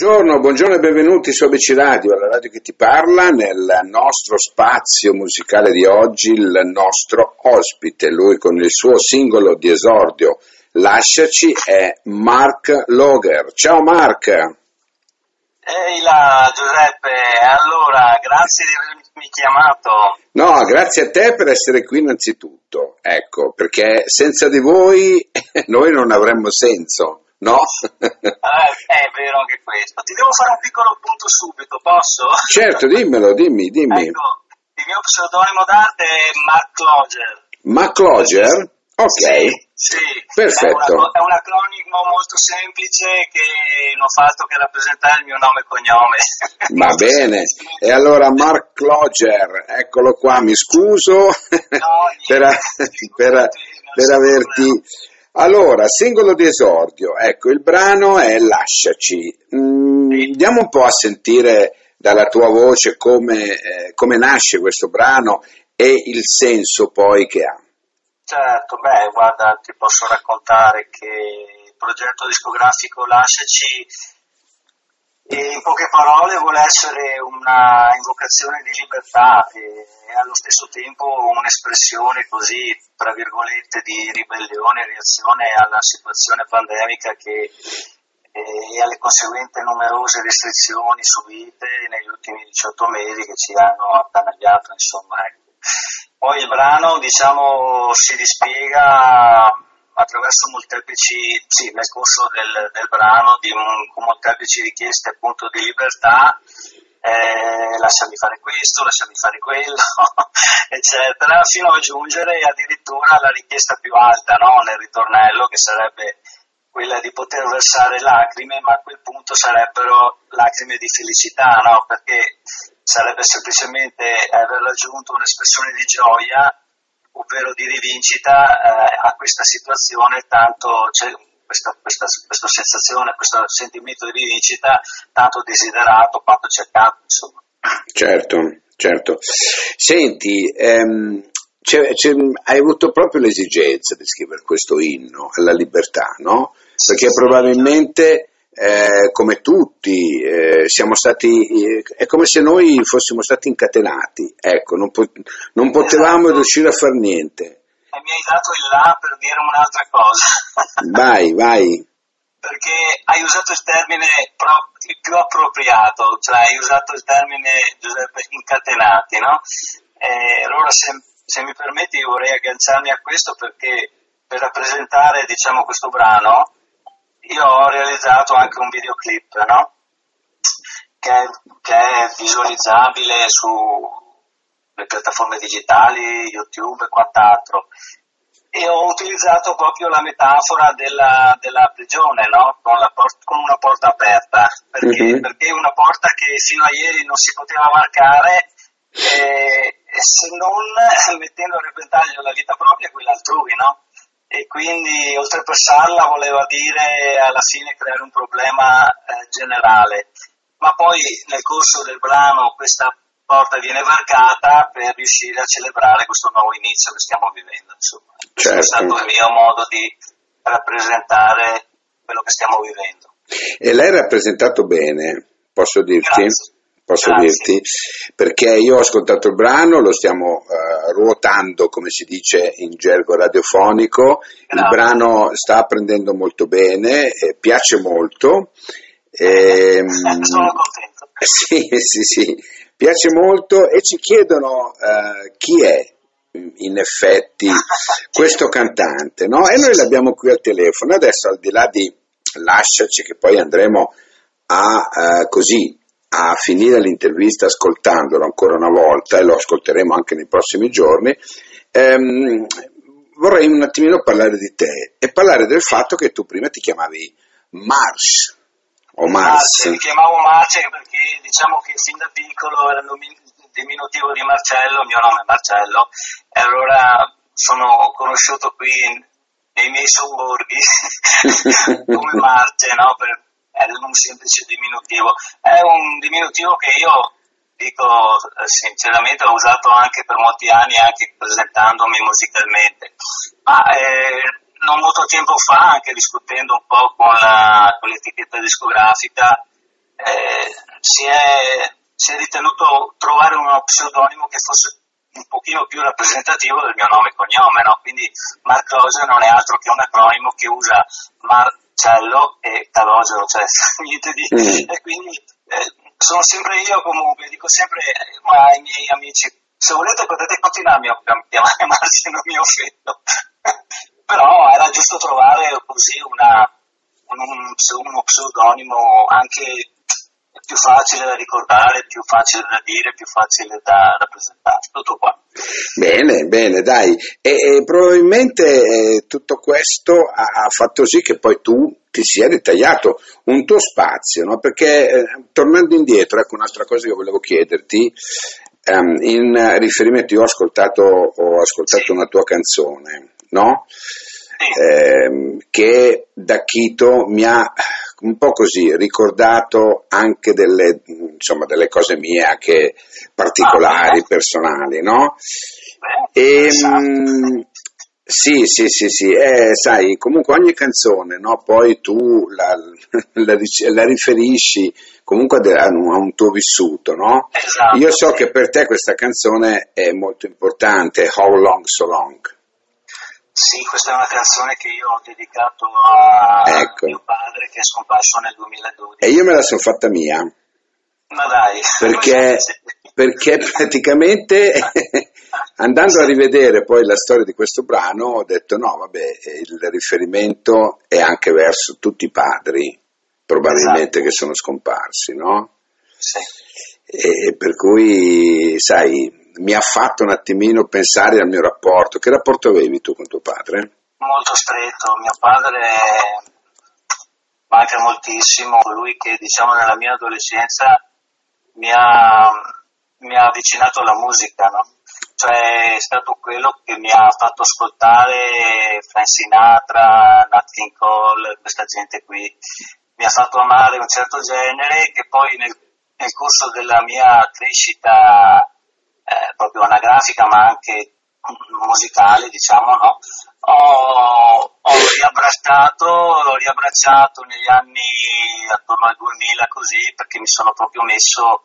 Buongiorno, buongiorno e benvenuti su ABC Radio, la radio che ti parla, nel nostro spazio musicale di oggi, il nostro ospite, lui con il suo singolo di esordio Lasciaci è Mark Loger. Ciao Mark! Ehi là Giuseppe, allora grazie di avermi chiamato. No, grazie a te per essere qui innanzitutto, ecco, perché senza di voi noi non avremmo senso. No? eh, è vero anche questo. Ti devo fare un piccolo punto subito, posso? Certo, dimmelo, dimmi, dimmi. Ecco, il mio pseudonimo d'arte è Mark Cloger. Mark Cloger? Ok. Sì, sì. Perfetto. È, una, è, un acronimo molto semplice che non fa altro che rappresentare il mio nome e cognome. Va bene. E allora Mark Cloger, eccolo qua, mi scuso no, per, per, per averti allora, singolo di esordio, ecco, il brano è Lasciaci. Mm, andiamo un po' a sentire dalla tua voce come, eh, come, nasce questo brano e il senso poi che ha. Certo, beh, guarda, ti posso raccontare che il progetto discografico Lasciaci in poche parole vuole essere una invocazione di libertà e allo stesso tempo un'espressione così, tra virgolette, di ribellione e reazione alla situazione pandemica che, e alle conseguenti numerose restrizioni subite negli ultimi 18 mesi che ci hanno attanagliato, insomma. Ecco. Poi il brano, diciamo, si dispiega attraverso molteplici, sì, nel corso del, del brano, di con molteplici richieste appunto di libertà, eh, lasciami fare questo, lasciami fare quello, eccetera, fino a giungere addirittura alla richiesta più alta no? nel ritornello, che sarebbe quella di poter versare lacrime, ma a quel punto sarebbero lacrime di felicità, no? perché sarebbe semplicemente aver raggiunto un'espressione di gioia ovvero di rivincita eh, a questa situazione, tanto c'è questa, questa, questa, sensazione, questo sentimento di rivincita tanto desiderato quanto cercato. Insomma. Certo, certo. Senti, ehm, c'è, c'è, hai avuto proprio l'esigenza di scrivere questo inno alla libertà, no? Perché probabilmente eh, come tutti, eh, siamo stati, eh, è come se noi fossimo stati incatenati, ecco, non, po- non potevamo esatto. riuscire a fare niente. E mi hai dato il là per dire un'altra cosa. vai, vai. Perché hai usato il termine pro- il più appropriato, cioè hai usato il termine Giuseppe incatenati, no? E allora se, se mi permetti vorrei agganciarmi a questo perché per rappresentare diciamo, questo brano io ho realizzato anche un videoclip, no? che, che, è visualizzabile sulle piattaforme digitali, YouTube e quant'altro. E ho utilizzato proprio la metafora della, della prigione, no? con, port- con, una porta aperta, perché, mm-hmm. perché una porta che fino a ieri non si poteva marcare e, e se non mettendo a repentaglio la vita propria e quella altrui, no? E quindi oltrepassarla voleva dire alla fine creare un problema eh, generale. Ma poi nel corso del brano questa porta viene varcata per riuscire a celebrare questo nuovo inizio che stiamo vivendo. Insomma. Certo. Questo è stato il mio modo di rappresentare quello che stiamo vivendo. E l'hai rappresentato bene, posso dirti? Grazie posso Grazie. dirti, perché io ho ascoltato il brano, lo stiamo uh, ruotando, come si dice in gergo radiofonico, Grazie. il brano sta prendendo molto bene, eh, piace molto. E, ehm, Sono contento. Sì, sì, sì, piace molto e ci chiedono uh, chi è in effetti questo cantante, no? E noi l'abbiamo qui al telefono. Adesso al di là di lasciaci che poi andremo a uh, così a finire l'intervista ascoltandolo ancora una volta e lo ascolteremo anche nei prossimi giorni, ehm, vorrei un attimino parlare di te e parlare del fatto che tu prima ti chiamavi Mars o Mars. mi chiamavo Mars perché diciamo che fin da piccolo era il diminutivo di Marcello, il mio nome è Marcello, e allora sono conosciuto qui nei miei sobborghi come Marte, no? Per, è un semplice diminutivo. È un diminutivo che io dico eh, sinceramente ho usato anche per molti anni, anche presentandomi musicalmente. Ma eh, non molto tempo fa, anche discutendo un po' con, la, con l'etichetta discografica, eh, si, è, si, è, ritenuto trovare uno pseudonimo che fosse un pochino più rappresentativo del mio nome e cognome, no? quindi Mark Roger non è altro che un acronimo che usa Marcello e Calogero, cioè niente di... Mm. E quindi eh, sono sempre io comunque, dico sempre ma ai miei amici, se volete potete continuarmi a chiamare se non mi offendo, però era giusto trovare così una, un, uno pseudonimo anche più facile da ricordare, più facile da dire, più facile da rappresentare. Tutto qua. Bene, bene, dai. E, e probabilmente eh, tutto questo ha, ha, fatto sì che poi tu ti sia ritagliato un tuo spazio, no? Perché eh, tornando indietro, ecco un'altra cosa che volevo chiederti. Um, in riferimento, io ho ascoltato, ho ascoltato sì. una tua canzone, no? Sì. Eh, che da Chito mi ha un po' così, ricordato anche delle, insomma, delle cose mie, anche particolari, personali, no? E, mh, sì, sì, sì, sì, eh, sai, comunque ogni canzone, no? Poi tu la, la, la riferisci comunque a un tuo vissuto, no? Esatto. Io so che per te questa canzone è molto importante, How Long So Long. Sì, questa è una canzone che io ho dedicato a ecco. mio padre che è scomparso nel 2012. E io me la sono fatta mia. Ma dai. Perché, perché praticamente andando a rivedere poi la storia di questo brano ho detto no, vabbè, il riferimento è anche verso tutti i padri probabilmente esatto. che sono scomparsi, no? Sì. E per cui, sai, mi ha fatto un attimino pensare al mio rapporto. Che rapporto avevi tu con tuo padre? Molto stretto. Mio padre manca moltissimo, colui che diciamo nella mia adolescenza mi ha, mi ha avvicinato alla musica, no? cioè è stato quello che mi ha fatto ascoltare Frank Sinatra, Nat King Cole, questa gente qui, mi ha fatto amare un certo genere che poi nel, nel corso della mia crescita eh, proprio anagrafica ma anche musicale, diciamo, no? Ho, ho, riabbracciato, l'ho riabbracciato negli anni attorno al 2000 così perché mi sono proprio messo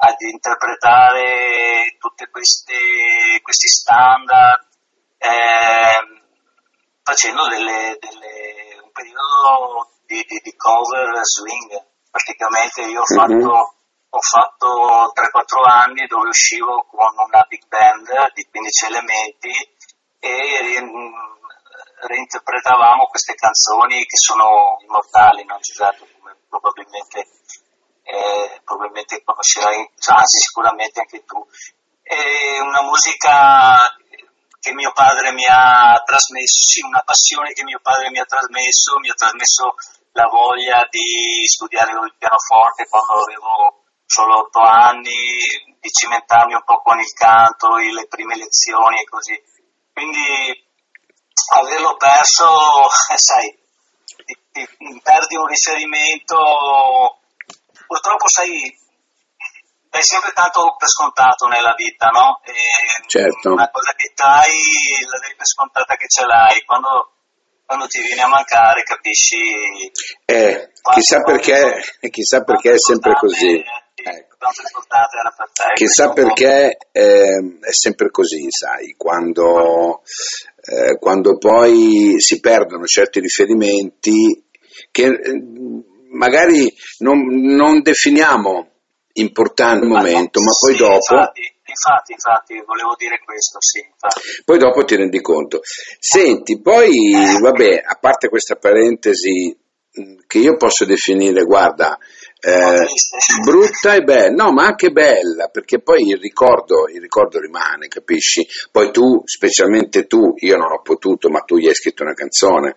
ad interpretare tutti questi standard eh, facendo delle, delle, un periodo di, di, di, cover swing praticamente io ho fatto mm-hmm ho fatto 3-4 anni dove uscivo con una big band di 15 elementi e reinterpretavamo queste canzoni che sono immortali, no? Giuseppe, come probabilmente, eh, probabilmente conoscerai, anzi sicuramente anche tu. È una musica che mio padre mi ha trasmesso, sì, una passione che mio padre mi ha trasmesso, mi ha trasmesso la voglia di studiare il pianoforte quando avevo solo otto anni, di cimentarmi un po' con il canto, le prime lezioni e così. Quindi averlo perso, eh, sai, ti, ti, perdi un riferimento, purtroppo sai, dai sempre tanto per scontato nella vita, no? E certo. Una cosa che dai, la dai per scontata che ce l'hai, quando, quando ti viene a mancare capisci... Eh, chissà perché, chissà perché è sempre così. Ecco. Chissà perché eh, è sempre così, sai, quando, eh, quando, poi si perdono certi riferimenti che eh, magari non, non definiamo importante al momento, ma poi sì, dopo... Infatti, infatti, infatti, volevo dire questo, sì. Infatti. Poi dopo ti rendi conto. Senti, poi, vabbè, a parte questa parentesi che io posso definire, guarda, eh, brutta e bella, no, ma anche bella, perché poi il ricordo, il ricordo rimane, capisci? Poi tu, specialmente tu, io non ho potuto, ma tu gli hai scritto una canzone,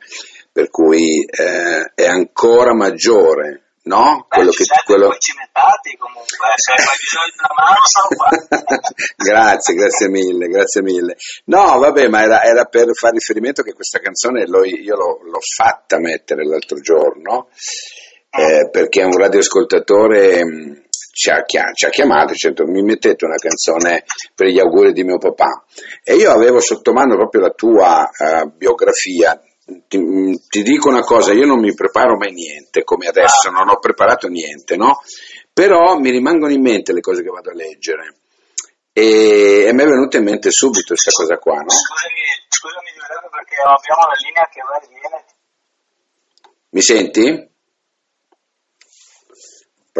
per cui eh, è ancora maggiore. No? Beh, quello che, quello... cimentati comunque, se hai bisogno di una mano sono qua. grazie, grazie mille, grazie mille. No, vabbè, ma era, era per fare riferimento che questa canzone io l'ho, l'ho fatta mettere l'altro giorno eh, perché un radioascoltatore mm, ci ha, ci ha chiamato dicendo mi mettete una canzone per gli auguri di mio papà e io avevo sotto mano proprio la tua uh, biografia ti, ti, dico una cosa, io non mi preparo mai niente, come adesso, non ho preparato niente, no? Però mi rimangono in mente le cose che vado a leggere. E, e mi è venuta in mente subito questa cosa qua, no? Scusami, scusami perché abbiamo la linea che va e viene. Mi senti?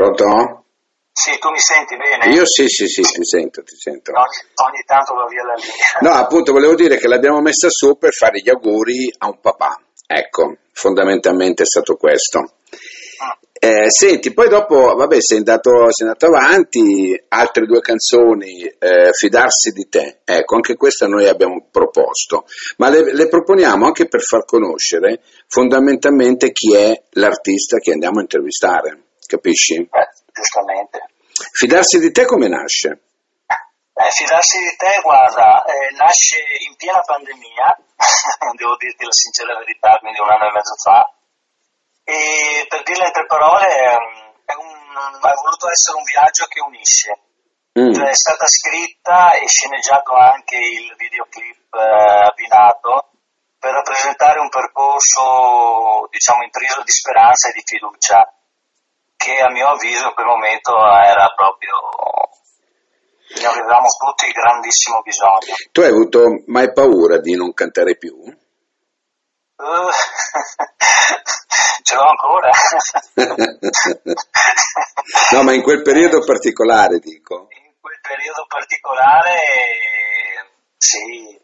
Pronto? Sì, tu mi senti bene? Io sì, sì, sì, ti sento, ti sento. Ogni, ogni tanto va via la linea. No, appunto, volevo dire che l'abbiamo messa su per fare gli auguri a un papà. Ecco, fondamentalmente è stato questo. Mm. Eh, senti, poi dopo, vabbè, sei andato, sei andato avanti, altre due canzoni, eh, Fidarsi di te. Ecco, anche questa noi abbiamo proposto, ma le, le proponiamo anche per far conoscere fondamentalmente chi è l'artista che andiamo a intervistare, capisci? Eh giustamente. Fidarsi di te come nasce? Eh, fidarsi di te, guarda, eh, nasce in piena pandemia, devo dirti la sincera verità, quindi un anno e mezzo fa, e per dirle in tre parole, è un, ha voluto essere un viaggio che unisce. Mm. Cioè, è stata scritta e sceneggiato anche il videoclip eh, abbinato per rappresentare un percorso, diciamo, intriso di speranza e di fiducia che a mio avviso in quel momento era proprio ne avevamo tutti grandissimo bisogno. Tu hai avuto mai paura di non cantare più? Uh, ce l'ho ancora. no, ma in quel periodo particolare dico. In quel periodo particolare sì,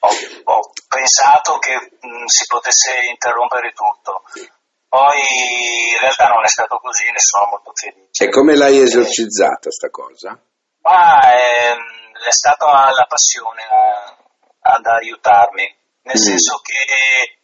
ho, ho pensato che mh, si potesse interrompere tutto. Poi in realtà non è stato così, ne sono molto felice. E come l'hai esorcizzata sta cosa? Ma è, ehm, è stata la passione a, ad aiutarmi, nel mm. senso che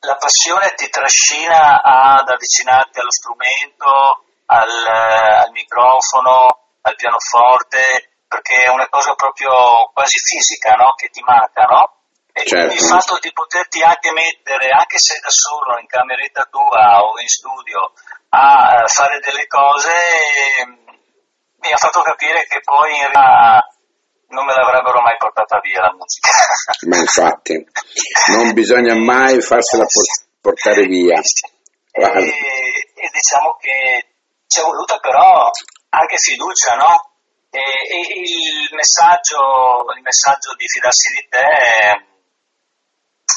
la passione ti trascina ad avvicinarti allo strumento, al, al microfono, al pianoforte, perché è una cosa proprio quasi fisica, no? Che ti manca, no? Certo. il fatto di poterti anche mettere, anche se da solo in cameretta tua o in studio, a fare delle cose, mi ha fatto capire che poi in realtà non me l'avrebbero mai portata via la musica. Ma infatti, non bisogna mai farsela portare via. E, e, diciamo che ci è voluta però anche fiducia, no? E, e il, messaggio, il messaggio di fidarsi di te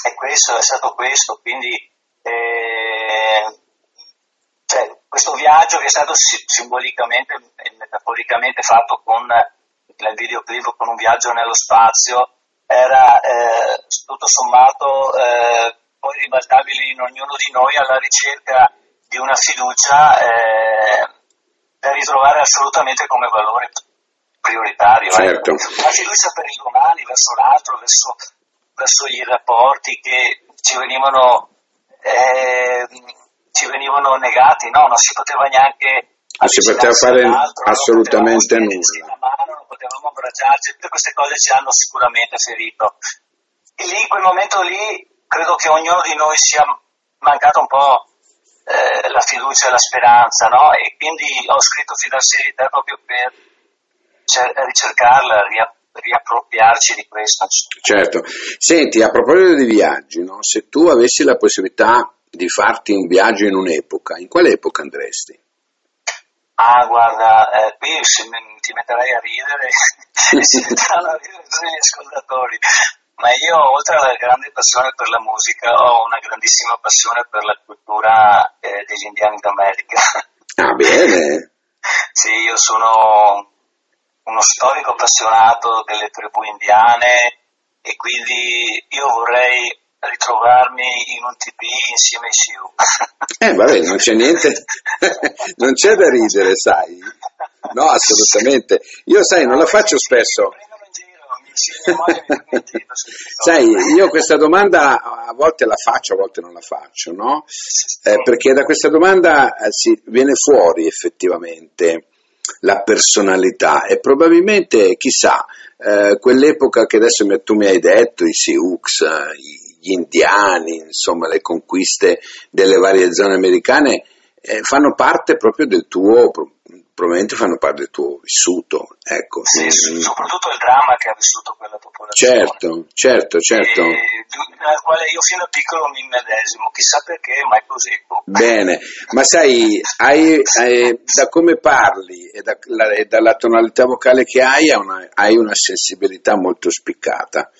è, questo, è stato questo, quindi eh, cioè, questo viaggio che è stato simbolicamente e metaforicamente fatto con il videoclip con un viaggio nello spazio era eh, tutto sommato eh, poi ribaltabile in ognuno di noi alla ricerca di una fiducia eh, da ritrovare assolutamente come valore prioritario. Eh. Certo. Una fiducia per i domani, verso l'altro, verso verso i rapporti che ci venivano, eh, ci venivano negati, no? non si poteva neanche non si poteva fare assolutamente non nulla. Mano, non potevamo abbracciarci, tutte queste cose ci hanno sicuramente ferito. E lì, in quel momento lì, credo che ognuno di noi sia mancato un po' eh, la fiducia e la speranza, no? E quindi ho scritto Fidarsi di te proprio per ricercarla, riaprire riappropriarci di questo. Certo. Senti, a proposito di viaggi, no? se tu avessi la possibilità di farti un viaggio in un'epoca, in quale epoca andresti? Ah, guarda, eh, qui si, ti metterai a ridere, si metteranno a ridere tutti gli ascoltatori, ma io oltre alla grande passione per la musica ho una grandissima passione per la cultura eh, degli indiani d'America. Ah, bene! sì, io sono uno storico appassionato delle tribù indiane e quindi io vorrei ritrovarmi in un TP insieme ai Sioux. Eh vabbè, non c'è niente, non c'è da ridere, sai? No, assolutamente. Io sai, non la faccio spesso. Sai, io questa domanda a volte la faccio, a volte non la faccio, no? Eh, perché da questa domanda eh, si viene fuori effettivamente la personalità e probabilmente, chissà, eh, quell'epoca che adesso tu mi hai detto, i Sioux, gli indiani, insomma le conquiste delle varie zone americane, eh, fanno parte proprio del tuo probabilmente fanno parte del tuo vissuto. Ecco. Sì, mm. soprattutto il dramma che ha vissuto quella popolazione. Certo, certo, certo. E, quale io fino a piccolo mi medesimo, chissà perché, ma è così. Boh. Bene, ma sai, hai, hai, da come parli e, da, la, e, dalla tonalità vocale che hai, hai una, hai una sensibilità molto spiccata,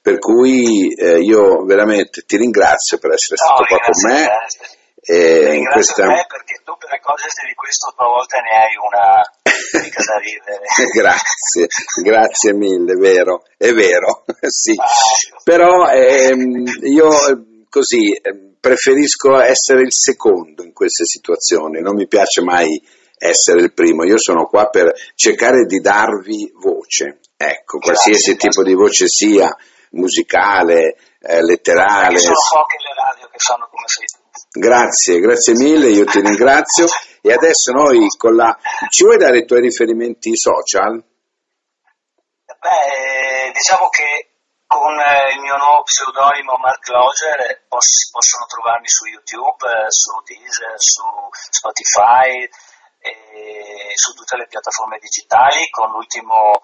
per cui eh, io veramente ti ringrazio per essere no, stato qua con me. Grazie e Ringrazio questa... me perché tu per accorgerti di questo a volte ne hai una mica da ridere. grazie, grazie mille, vero, è vero, sì. Ah, Però ehm, io così ehm, preferisco essere il secondo in queste situazioni, non mi piace mai essere il primo, io sono qua per cercare di darvi voce, ecco, qualsiasi grazie, tipo di voce sia, musicale, eh, letterale. Sono poche le radio che fanno come sei tu. Grazie, grazie mille, io ti ringrazio. E adesso noi con la... Ci vuoi dare i tuoi riferimenti social? Beh, diciamo che con eh, il mio nuovo pseudonimo Mark Loger eh, possono trovarmi su YouTube, eh, su Deezer, su Spotify su tutte le piattaforme digitali con l'ultimo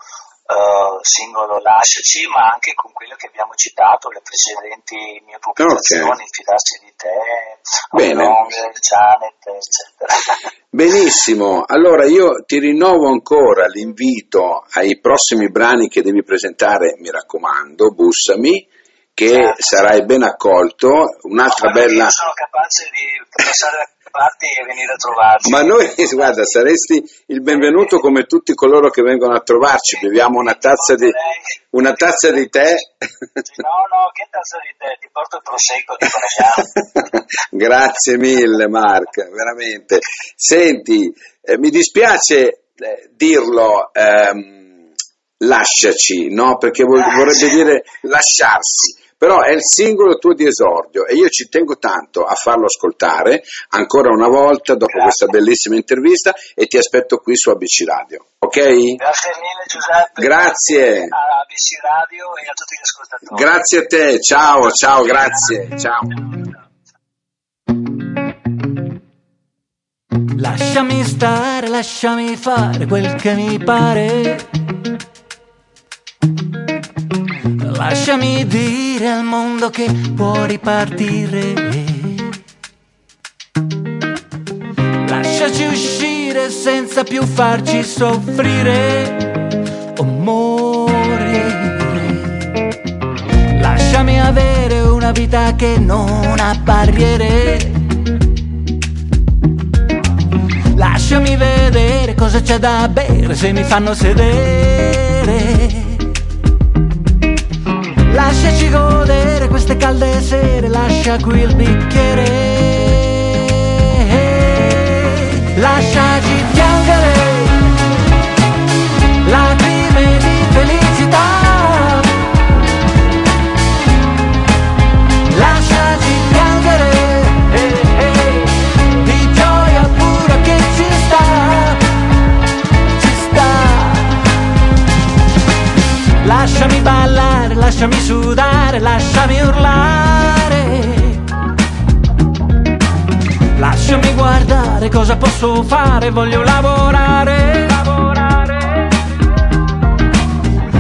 uh, singolo Lasciaci, ma anche con quello che abbiamo citato, le precedenti mie pubblicazioni, okay. Fidarsi di te, Bene. Janet, eccetera. Benissimo, allora io ti rinnovo ancora l'invito ai prossimi brani che devi presentare, mi raccomando, bussami che certo. sarai ben accolto. Un'altra no, bella. Io sono capace di passare parti e venire a trovarci. Ma noi, guarda, saresti il benvenuto come tutti coloro che vengono a trovarci. Beviamo una tazza di, una tazza di tè. No, no, che tazza di tè? Ti porto il prosecco di Conegliano. Grazie mille, Mark, veramente. Senti, eh, mi dispiace eh, dirlo. Ehm, lasciaci, no? Perché vorrebbe dire lasciarsi però è il singolo tuo di esordio e io ci tengo tanto a farlo ascoltare ancora una volta dopo Grazie. questa bellissima intervista e ti aspetto qui su ABC Radio, ok? Grazie mille Giuseppe. Grazie. A ABC Radio e a tutti gli ascoltatori. Grazie a te, ciao, ciao, grazie, ciao. Lasciami stare, lasciami fare quel che mi pare Lasciami dire al mondo che può ripartire. Lasciaci uscire senza più farci soffrire. Amore. Lasciami avere una vita che non ha barriere. Lasciami vedere cosa c'è da bere se mi fanno sedere. Lasciaci godere queste calde sere, lascia qui il bicchiere. Lasciaci piangere, fare, voglio lavorare. lavorare.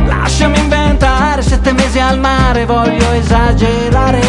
Lasciami inventare sette mesi al mare, voglio esagerare.